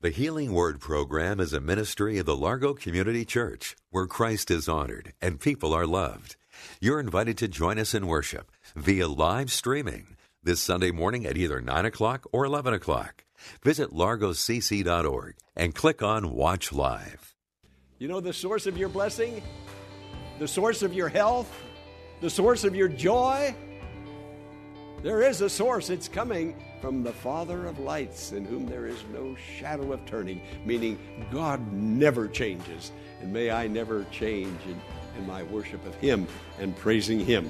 The Healing Word program is a ministry of the Largo Community Church where Christ is honored and people are loved. You're invited to join us in worship via live streaming this Sunday morning at either 9 o'clock or 11 o'clock. Visit largocc.org and click on Watch Live. You know the source of your blessing? The source of your health? The source of your joy? There is a source. It's coming from the Father of lights, in whom there is no shadow of turning, meaning God never changes. And may I never change in, in my worship of Him and praising Him.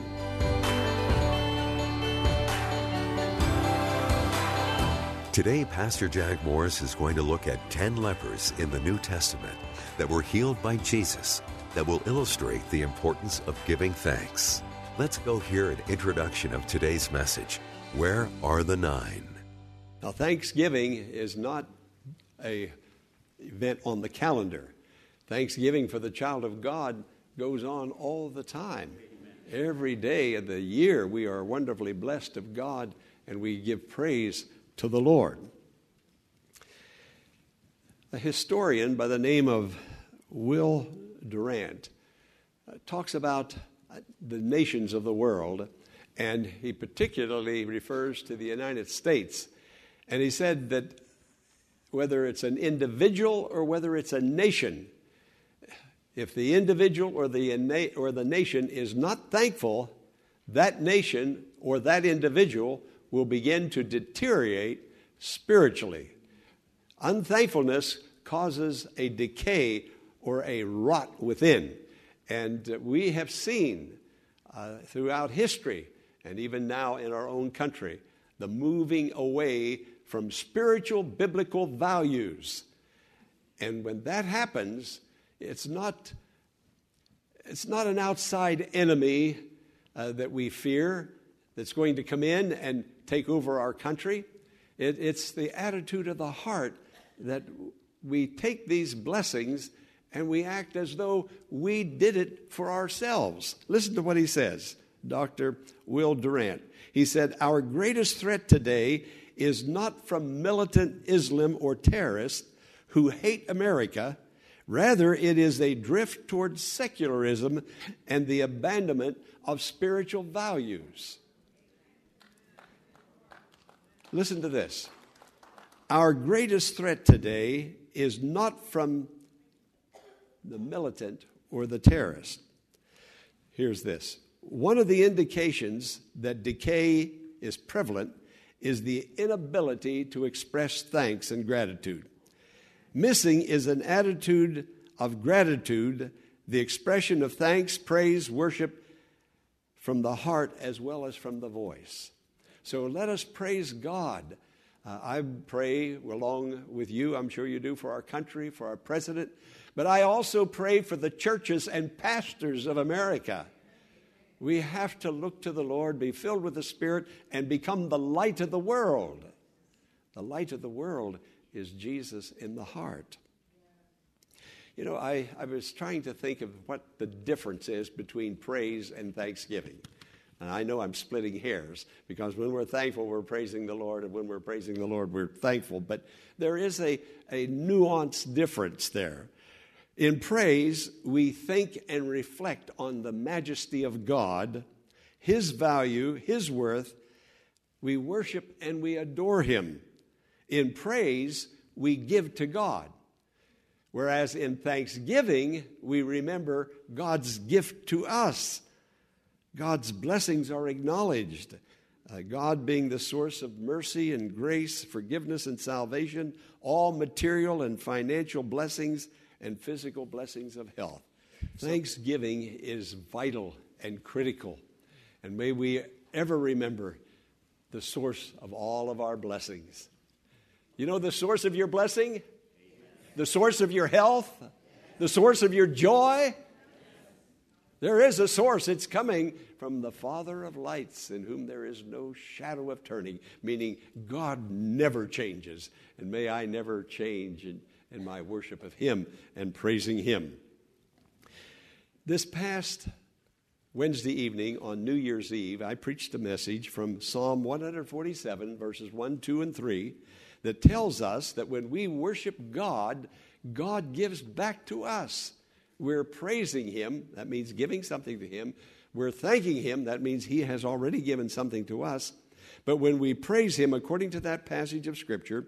Today, Pastor Jack Morris is going to look at 10 lepers in the New Testament that were healed by Jesus that will illustrate the importance of giving thanks. Let's go hear an introduction of today's message Where are the nine? Now, Thanksgiving is not a event on the calendar. Thanksgiving for the child of God goes on all the time. Every day of the year, we are wonderfully blessed of God and we give praise to the Lord. A historian by the name of Will Durant uh, talks about the nations of the world, and he particularly refers to the United States. And he said that whether it's an individual or whether it's a nation, if the individual or the, or the nation is not thankful, that nation or that individual will begin to deteriorate spiritually. Unthankfulness causes a decay or a rot within. And we have seen uh, throughout history, and even now in our own country, the moving away from spiritual biblical values. And when that happens, it's not, it's not an outside enemy uh, that we fear that's going to come in and take over our country. It, it's the attitude of the heart that we take these blessings and we act as though we did it for ourselves. Listen to what he says, Dr. Will Durant. He said, Our greatest threat today is not from militant Islam or terrorists who hate America. Rather, it is a drift towards secularism and the abandonment of spiritual values. Listen to this. Our greatest threat today is not from the militant or the terrorist. Here's this one of the indications that decay is prevalent is the inability to express thanks and gratitude. Missing is an attitude of gratitude, the expression of thanks, praise, worship from the heart as well as from the voice. So let us praise God. Uh, I pray along with you, I'm sure you do, for our country, for our president, but I also pray for the churches and pastors of America. We have to look to the Lord, be filled with the Spirit, and become the light of the world. The light of the world is Jesus in the heart. You know, I, I was trying to think of what the difference is between praise and thanksgiving. And I know I'm splitting hairs because when we're thankful, we're praising the Lord, and when we're praising the Lord, we're thankful. But there is a, a nuanced difference there. In praise, we think and reflect on the majesty of God, His value, His worth. We worship and we adore Him. In praise, we give to God. Whereas in thanksgiving, we remember God's gift to us God's blessings are acknowledged. Uh, God being the source of mercy and grace, forgiveness and salvation, all material and financial blessings and physical blessings of health. Thanksgiving is vital and critical. And may we ever remember the source of all of our blessings. You know the source of your blessing? the source of your health, the source of your joy. There is a source. It's coming from the Father of lights, in whom there is no shadow of turning, meaning God never changes. And may I never change in, in my worship of Him and praising Him. This past Wednesday evening on New Year's Eve, I preached a message from Psalm 147, verses 1, 2, and 3, that tells us that when we worship God, God gives back to us. We're praising Him, that means giving something to Him. We're thanking Him, that means He has already given something to us. But when we praise Him according to that passage of Scripture,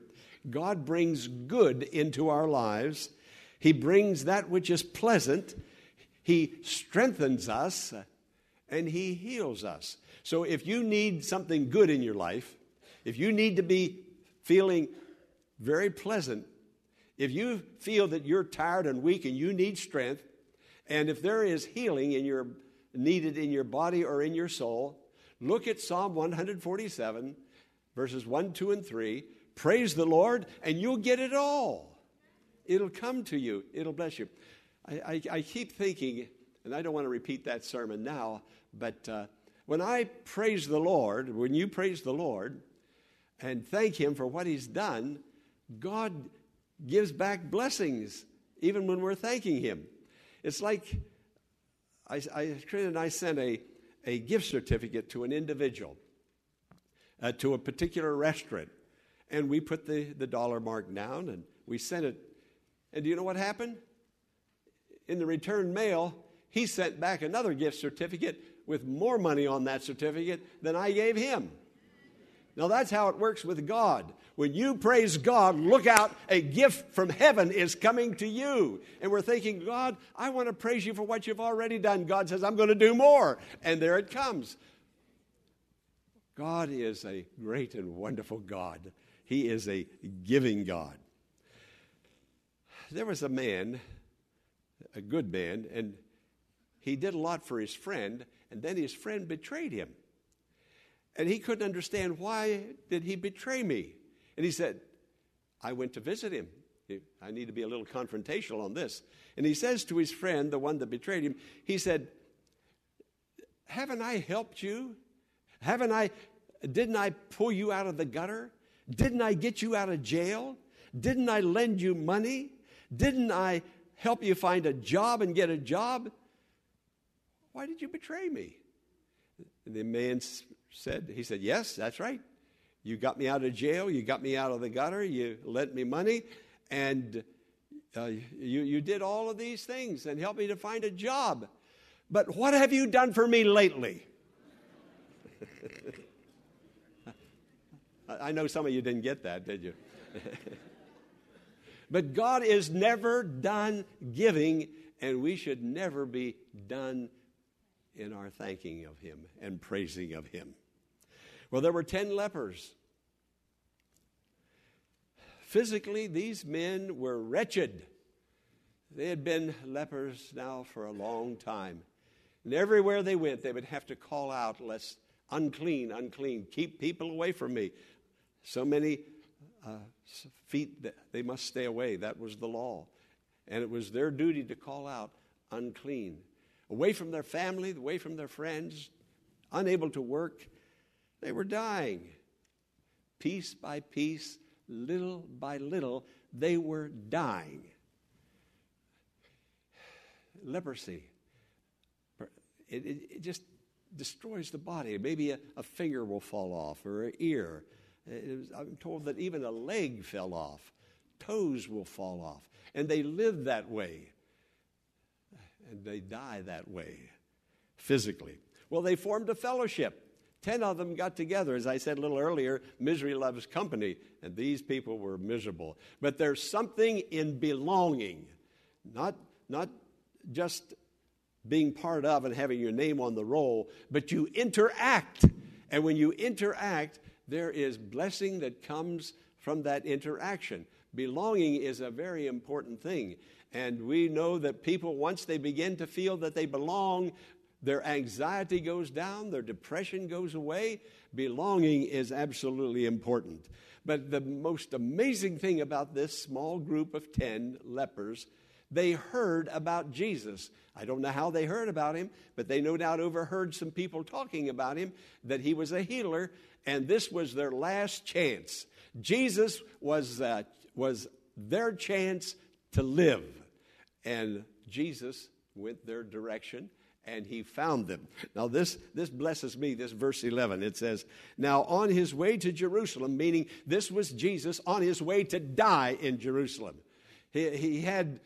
God brings good into our lives. He brings that which is pleasant. He strengthens us and He heals us. So if you need something good in your life, if you need to be feeling very pleasant, if you feel that you're tired and weak and you need strength, and if there is healing in your needed in your body or in your soul, look at Psalm 147, verses 1, 2, and 3. Praise the Lord, and you'll get it all. It'll come to you, it'll bless you. I, I, I keep thinking, and I don't want to repeat that sermon now, but uh, when I praise the Lord, when you praise the Lord and thank Him for what He's done, God gives back blessings even when we're thanking Him. It's like I, I, and I sent a, a gift certificate to an individual, uh, to a particular restaurant, and we put the, the dollar mark down and we sent it. And do you know what happened? In the return mail, he sent back another gift certificate with more money on that certificate than I gave him. Now, that's how it works with God. When you praise God, look out, a gift from heaven is coming to you. And we're thinking, God, I want to praise you for what you've already done. God says, I'm going to do more. And there it comes. God is a great and wonderful God, He is a giving God. There was a man, a good man, and he did a lot for his friend, and then his friend betrayed him. And he couldn't understand why did he betray me? And he said, I went to visit him. I need to be a little confrontational on this. And he says to his friend, the one that betrayed him, he said, Haven't I helped you? Haven't I, didn't I pull you out of the gutter? Didn't I get you out of jail? Didn't I lend you money? Didn't I help you find a job and get a job? Why did you betray me? And the man said, He said, Yes, that's right. You got me out of jail. You got me out of the gutter. You lent me money. And uh, you, you did all of these things and helped me to find a job. But what have you done for me lately? I know some of you didn't get that, did you? but God is never done giving, and we should never be done in our thanking of Him and praising of Him. Well, there were 10 lepers. Physically, these men were wretched. They had been lepers now for a long time. And everywhere they went, they would have to call out, Let's unclean, unclean, keep people away from me. So many uh, feet, they must stay away. That was the law. And it was their duty to call out, unclean. Away from their family, away from their friends, unable to work, they were dying. Piece by piece, little by little, they were dying. Leprosy, it, it, it just destroys the body. Maybe a, a, finger will fall off or an ear. Was, I'm told that even a leg fell off, toes will fall off. And they live that way. And they die that way physically. Well, they formed a fellowship. Ten of them got together. As I said a little earlier, misery loves company, and these people were miserable. But there's something in belonging, not, not just being part of and having your name on the roll, but you interact. And when you interact, there is blessing that comes from that interaction. Belonging is a very important thing. And we know that people, once they begin to feel that they belong, their anxiety goes down, their depression goes away. Belonging is absolutely important. But the most amazing thing about this small group of 10 lepers, they heard about Jesus. I don't know how they heard about him, but they no doubt overheard some people talking about him, that he was a healer, and this was their last chance. Jesus was, uh, was their chance to live. And Jesus went their direction and he found them. Now, this, this blesses me, this verse 11. It says, Now on his way to Jerusalem, meaning this was Jesus on his way to die in Jerusalem. He, he had,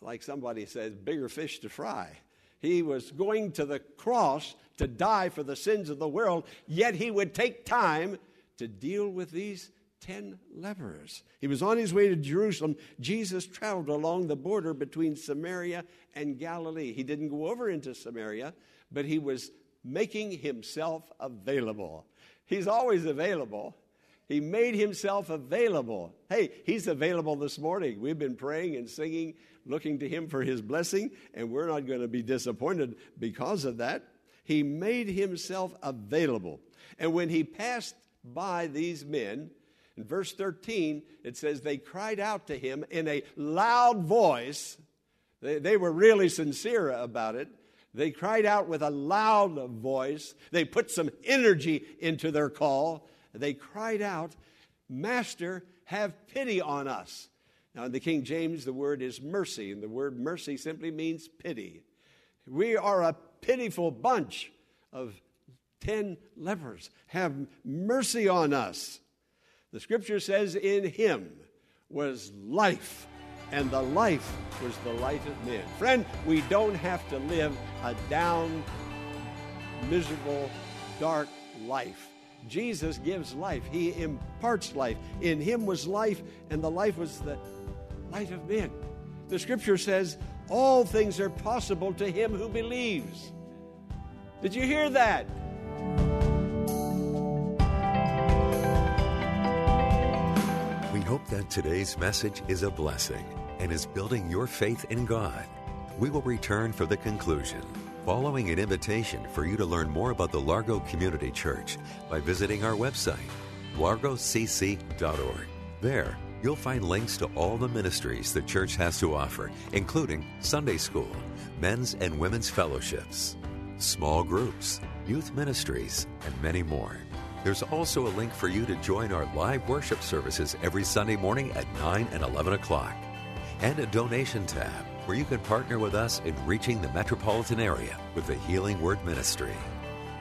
like somebody says, bigger fish to fry. He was going to the cross to die for the sins of the world, yet he would take time to deal with these 10 lepers. He was on his way to Jerusalem. Jesus traveled along the border between Samaria and Galilee. He didn't go over into Samaria, but he was making himself available. He's always available. He made himself available. Hey, he's available this morning. We've been praying and singing, looking to him for his blessing, and we're not going to be disappointed because of that. He made himself available. And when he passed by these men, in verse 13, it says, They cried out to him in a loud voice. They, they were really sincere about it. They cried out with a loud voice. They put some energy into their call. They cried out, Master, have pity on us. Now, in the King James, the word is mercy, and the word mercy simply means pity. We are a pitiful bunch of ten lepers. Have mercy on us. The scripture says, In him was life, and the life was the light of men. Friend, we don't have to live a down, miserable, dark life. Jesus gives life, He imparts life. In Him was life, and the life was the light of men. The scripture says, All things are possible to him who believes. Did you hear that? We hope that today's message is a blessing and is building your faith in God. We will return for the conclusion, following an invitation for you to learn more about the Largo Community Church by visiting our website, largocc.org. There, you'll find links to all the ministries the church has to offer, including Sunday school, men's and women's fellowships, small groups, youth ministries, and many more. There's also a link for you to join our live worship services every Sunday morning at 9 and 11 o'clock, and a donation tab where you can partner with us in reaching the metropolitan area with the Healing Word Ministry.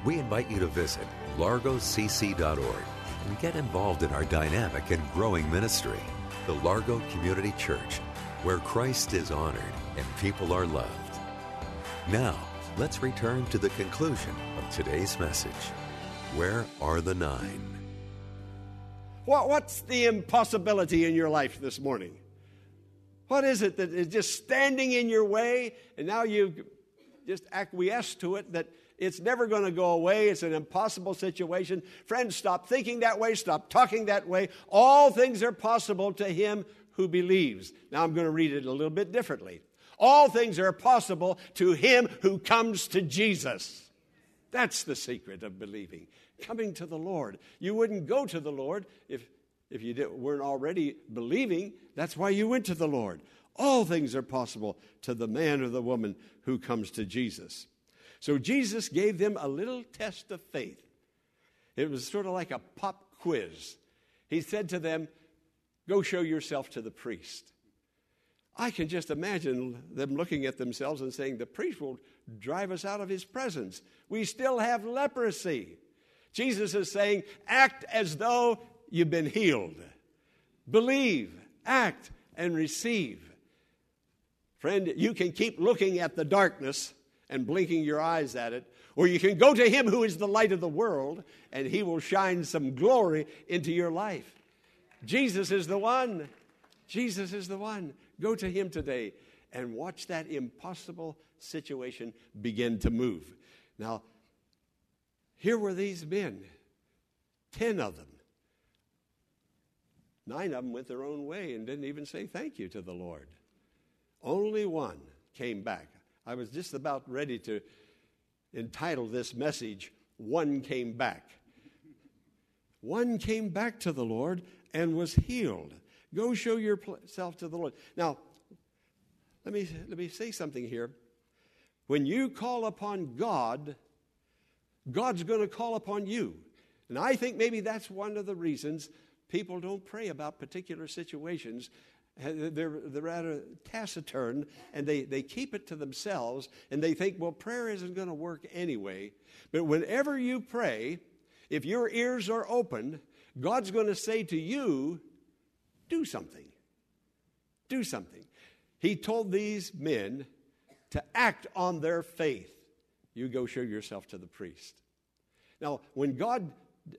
We invite you to visit largocc.org and get involved in our dynamic and growing ministry, the Largo Community Church, where Christ is honored and people are loved. Now, let's return to the conclusion of today's message. Where are the nine? What, what's the impossibility in your life this morning? What is it that is just standing in your way and now you just acquiesce to it that it's never going to go away. It's an impossible situation. Friends, stop thinking that way. Stop talking that way. All things are possible to him who believes. Now I'm going to read it a little bit differently. All things are possible to him who comes to Jesus. That's the secret of believing. Coming to the Lord. You wouldn't go to the Lord if, if you did, weren't already believing. That's why you went to the Lord. All things are possible to the man or the woman who comes to Jesus. So Jesus gave them a little test of faith. It was sort of like a pop quiz. He said to them, Go show yourself to the priest. I can just imagine them looking at themselves and saying, The priest will drive us out of his presence. We still have leprosy. Jesus is saying, Act as though you've been healed. Believe, act, and receive. Friend, you can keep looking at the darkness and blinking your eyes at it, or you can go to Him who is the light of the world, and He will shine some glory into your life. Jesus is the one. Jesus is the one. Go to Him today and watch that impossible situation begin to move. Now, here were these men, 10 of them. Nine of them went their own way and didn't even say thank you to the Lord. Only one came back. I was just about ready to entitle this message, One Came Back. One came back to the Lord and was healed. Go show yourself to the Lord. Now, let me, let me say something here. When you call upon God, God's going to call upon you. And I think maybe that's one of the reasons people don't pray about particular situations. They're, they're rather taciturn and they, they keep it to themselves and they think, well, prayer isn't going to work anyway. But whenever you pray, if your ears are open, God's going to say to you, do something. Do something. He told these men to act on their faith. You go show yourself to the priest. Now, when God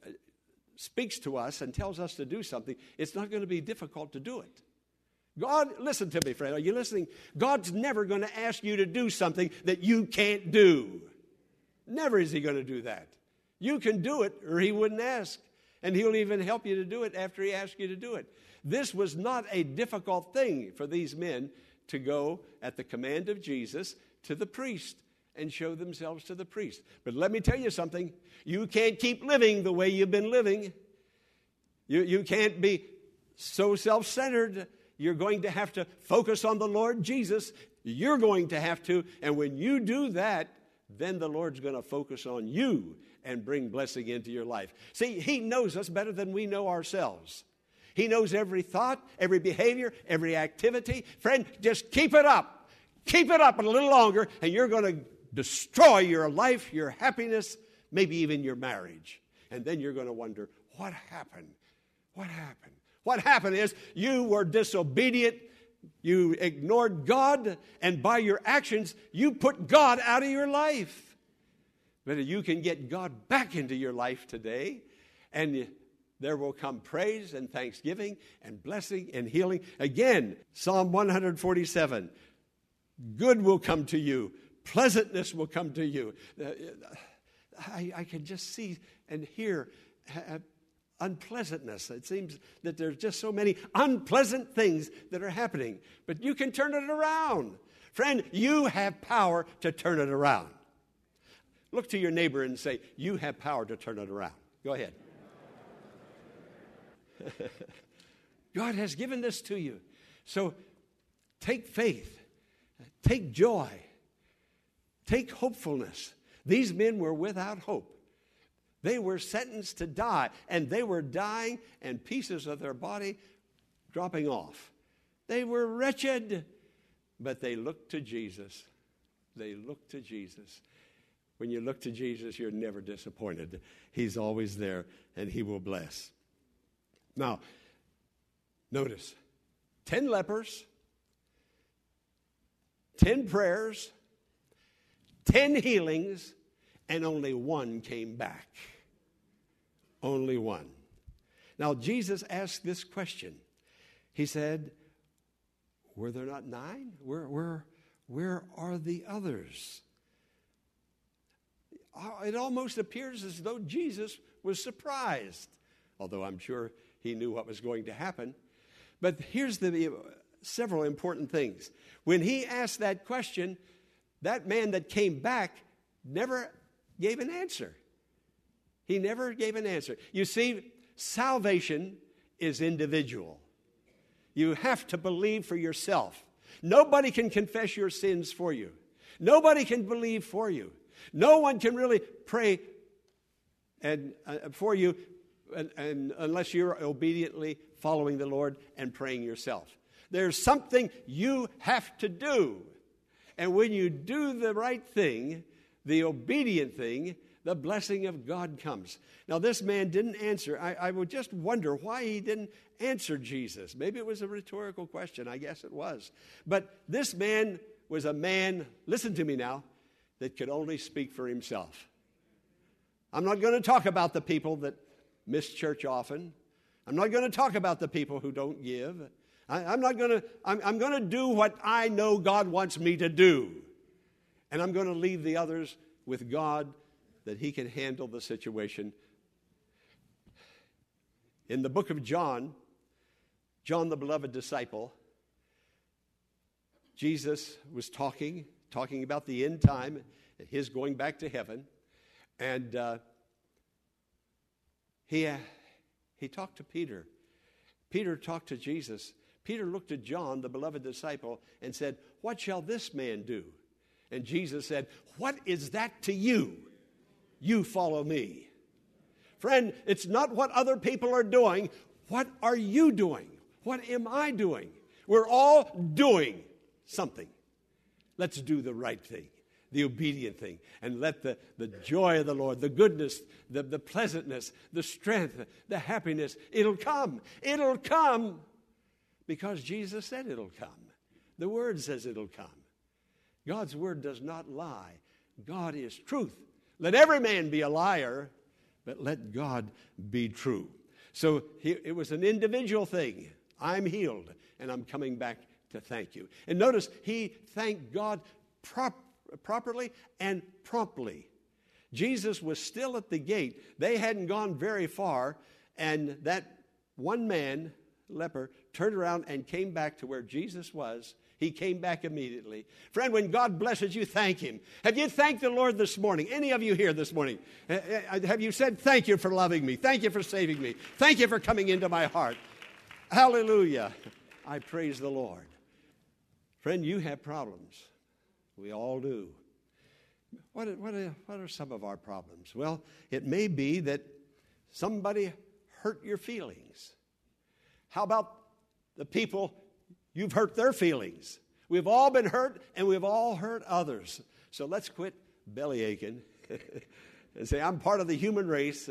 uh, speaks to us and tells us to do something, it's not going to be difficult to do it. God, listen to me, friend. Are you listening? God's never going to ask you to do something that you can't do. Never is He going to do that. You can do it, or He wouldn't ask. And He'll even help you to do it after He asks you to do it. This was not a difficult thing for these men to go at the command of Jesus to the priest and show themselves to the priest. But let me tell you something you can't keep living the way you've been living. You, you can't be so self centered. You're going to have to focus on the Lord Jesus. You're going to have to. And when you do that, then the Lord's going to focus on you and bring blessing into your life. See, He knows us better than we know ourselves. He knows every thought, every behavior, every activity. Friend, just keep it up. Keep it up a little longer, and you're going to destroy your life, your happiness, maybe even your marriage. And then you're going to wonder, what happened? What happened? What happened is you were disobedient, you ignored God, and by your actions, you put God out of your life. But you can get God back into your life today, and there will come praise and thanksgiving and blessing and healing. Again, Psalm 147 good will come to you, pleasantness will come to you. Uh, I, I can just see and hear unpleasantness. It seems that there's just so many unpleasant things that are happening, but you can turn it around. Friend, you have power to turn it around. Look to your neighbor and say, You have power to turn it around. Go ahead. God has given this to you. So take faith, take joy, take hopefulness. These men were without hope. They were sentenced to die, and they were dying, and pieces of their body dropping off. They were wretched, but they looked to Jesus. They looked to Jesus. When you look to Jesus, you're never disappointed. He's always there, and He will bless. Now, notice 10 lepers, 10 prayers, 10 healings, and only one came back. Only one. Now, Jesus asked this question. He said, Were there not nine? Where, where, where are the others? Uh, it almost appears as though Jesus was surprised, although I'm sure he knew what was going to happen. But here's the several important things. When he asked that question, that man that came back never gave an answer. He never gave an answer. You see, salvation is individual. You have to believe for yourself. Nobody can confess your sins for you. Nobody can believe for you. No one can really pray and, uh, for you and, and unless you're obediently following the Lord and praying yourself. There's something you have to do. And when you do the right thing, the obedient thing, the blessing of God comes. Now, this man didn't answer. I, I, would just wonder why he didn't answer Jesus. Maybe it was a rhetorical question. I guess it was. But this man was a man, listen to me now, that could only speak for himself. I'm not going to talk about the people that miss church often. I'm not going to talk about the people who don't give. I, am not going to, I'm, I'm going to do what I know God wants me to do. And I'm going to leave the others with God that He can handle the situation. In the book of John, John, the beloved disciple, Jesus was talking, talking about the end time, his going back to heaven. And uh, he, uh, he talked to Peter Peter talked to Jesus. Peter looked at John, the beloved disciple, and said, What shall this man do? And Jesus said, What is that to you? You follow me. Friend, it's not what other people are doing. What are you doing? What am I doing? We're all doing something. Let's do the right thing, the obedient thing, and let the, the joy of the Lord, the goodness, the, the pleasantness, the strength, the happiness, it'll come. It'll come because Jesus said it'll come. The Word says it'll come. God's Word does not lie, God is truth. Let every man be a liar, but let God be true. So he, it was an individual thing. I'm healed, and I'm coming back to thank you. And notice, he thanked God prop, properly and promptly. Jesus was still at the gate. They hadn't gone very far, and that one man, leper, turned around and came back to where Jesus was he came back immediately. Friend, when God blesses you, thank Him. Have you thanked the Lord this morning? Any of you here this morning? Eh, eh, eh, have you said, Thank you for loving me? Thank you for saving me? Thank you for coming into my heart? Hallelujah. I praise the Lord. Friend, you have problems. We all do. What are, what, what are some of our problems? Well, it may be that somebody hurt your feelings. How about the people You've hurt their feelings. We've all been hurt and we've all hurt others. So let's quit belly aching and say, I'm part of the human race.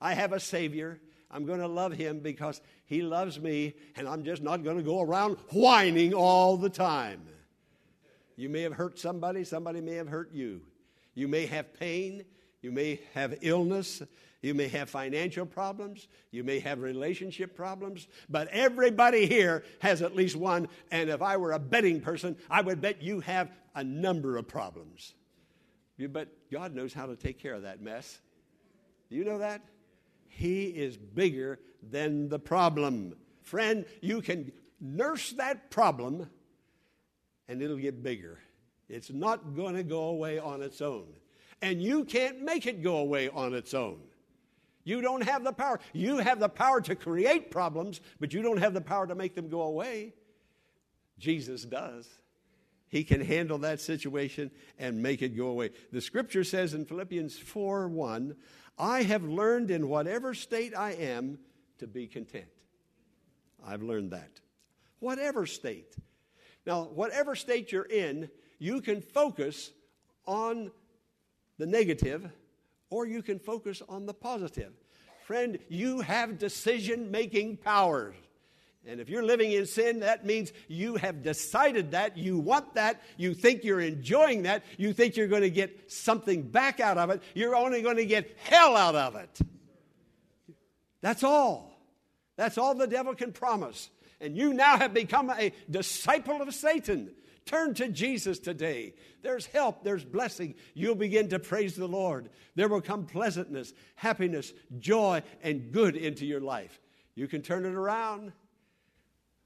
I have a Savior. I'm going to love Him because He loves me, and I'm just not going to go around whining all the time. You may have hurt somebody, somebody may have hurt you. You may have pain, you may have illness, you may have financial problems, you may have relationship problems, but everybody here has at least one. And if I were a betting person, I would bet you have a number of problems. But God knows how to take care of that mess. Do you know that? He is bigger than the problem. Friend, you can nurse that problem and it'll get bigger. It's not going to go away on its own. And you can't make it go away on its own. You don't have the power. You have the power to create problems, but you don't have the power to make them go away. Jesus does. He can handle that situation and make it go away. The scripture says in Philippians 4 1, I have learned in whatever state I am to be content. I've learned that. Whatever state. Now, whatever state you're in, you can focus on the negative or you can focus on the positive. Friend, you have decision making powers. And if you're living in sin, that means you have decided that, you want that, you think you're enjoying that, you think you're going to get something back out of it, you're only going to get hell out of it. That's all. That's all the devil can promise. And you now have become a disciple of Satan. Turn to Jesus today. There's help, there's blessing. You'll begin to praise the Lord. There will come pleasantness, happiness, joy, and good into your life. You can turn it around.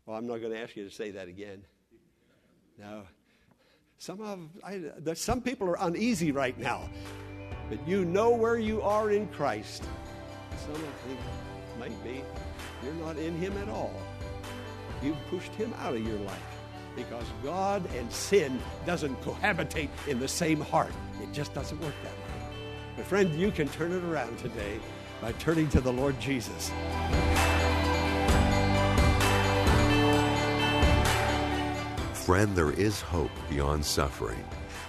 Well, I'm not going to ask you to say that again. No. Some of I, some people are uneasy right now, but you know where you are in Christ. Some of you might be you're not in Him at all. You've pushed Him out of your life because God and sin doesn't cohabitate in the same heart. It just doesn't work that way. But friend, you can turn it around today by turning to the Lord Jesus. Friend, there is hope beyond suffering.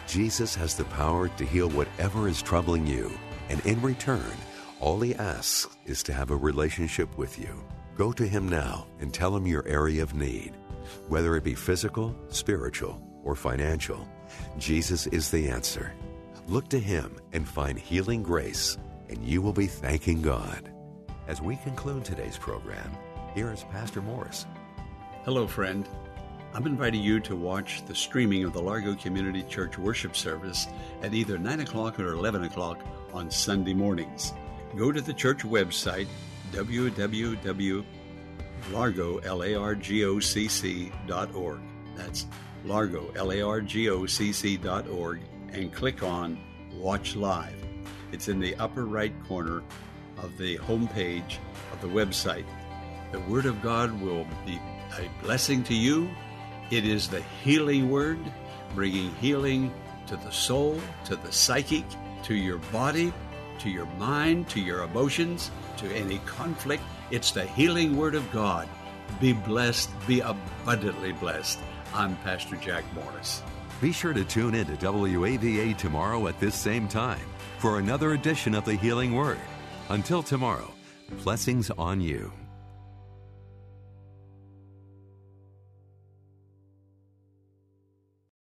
Jesus has the power to heal whatever is troubling you, and in return, all he asks is to have a relationship with you. Go to him now and tell him your area of need. Whether it be physical, spiritual, or financial, Jesus is the answer. Look to Him and find healing grace, and you will be thanking God. As we conclude today's program, here is Pastor Morris. Hello, friend. I'm inviting you to watch the streaming of the Largo Community Church worship service at either 9 o'clock or 11 o'clock on Sunday mornings. Go to the church website, www Largo, L A R G O C C dot org. That's Largo, L A R G O C C dot org, and click on Watch Live. It's in the upper right corner of the homepage of the website. The Word of God will be a blessing to you. It is the healing Word, bringing healing to the soul, to the psychic, to your body, to your mind, to your emotions, to any conflict. It's the healing Word of God. Be blessed, be abundantly blessed. I'm Pastor Jack Morris. Be sure to tune in to WAVA tomorrow at this same time for another edition of the Healing Word. Until tomorrow, blessings on you.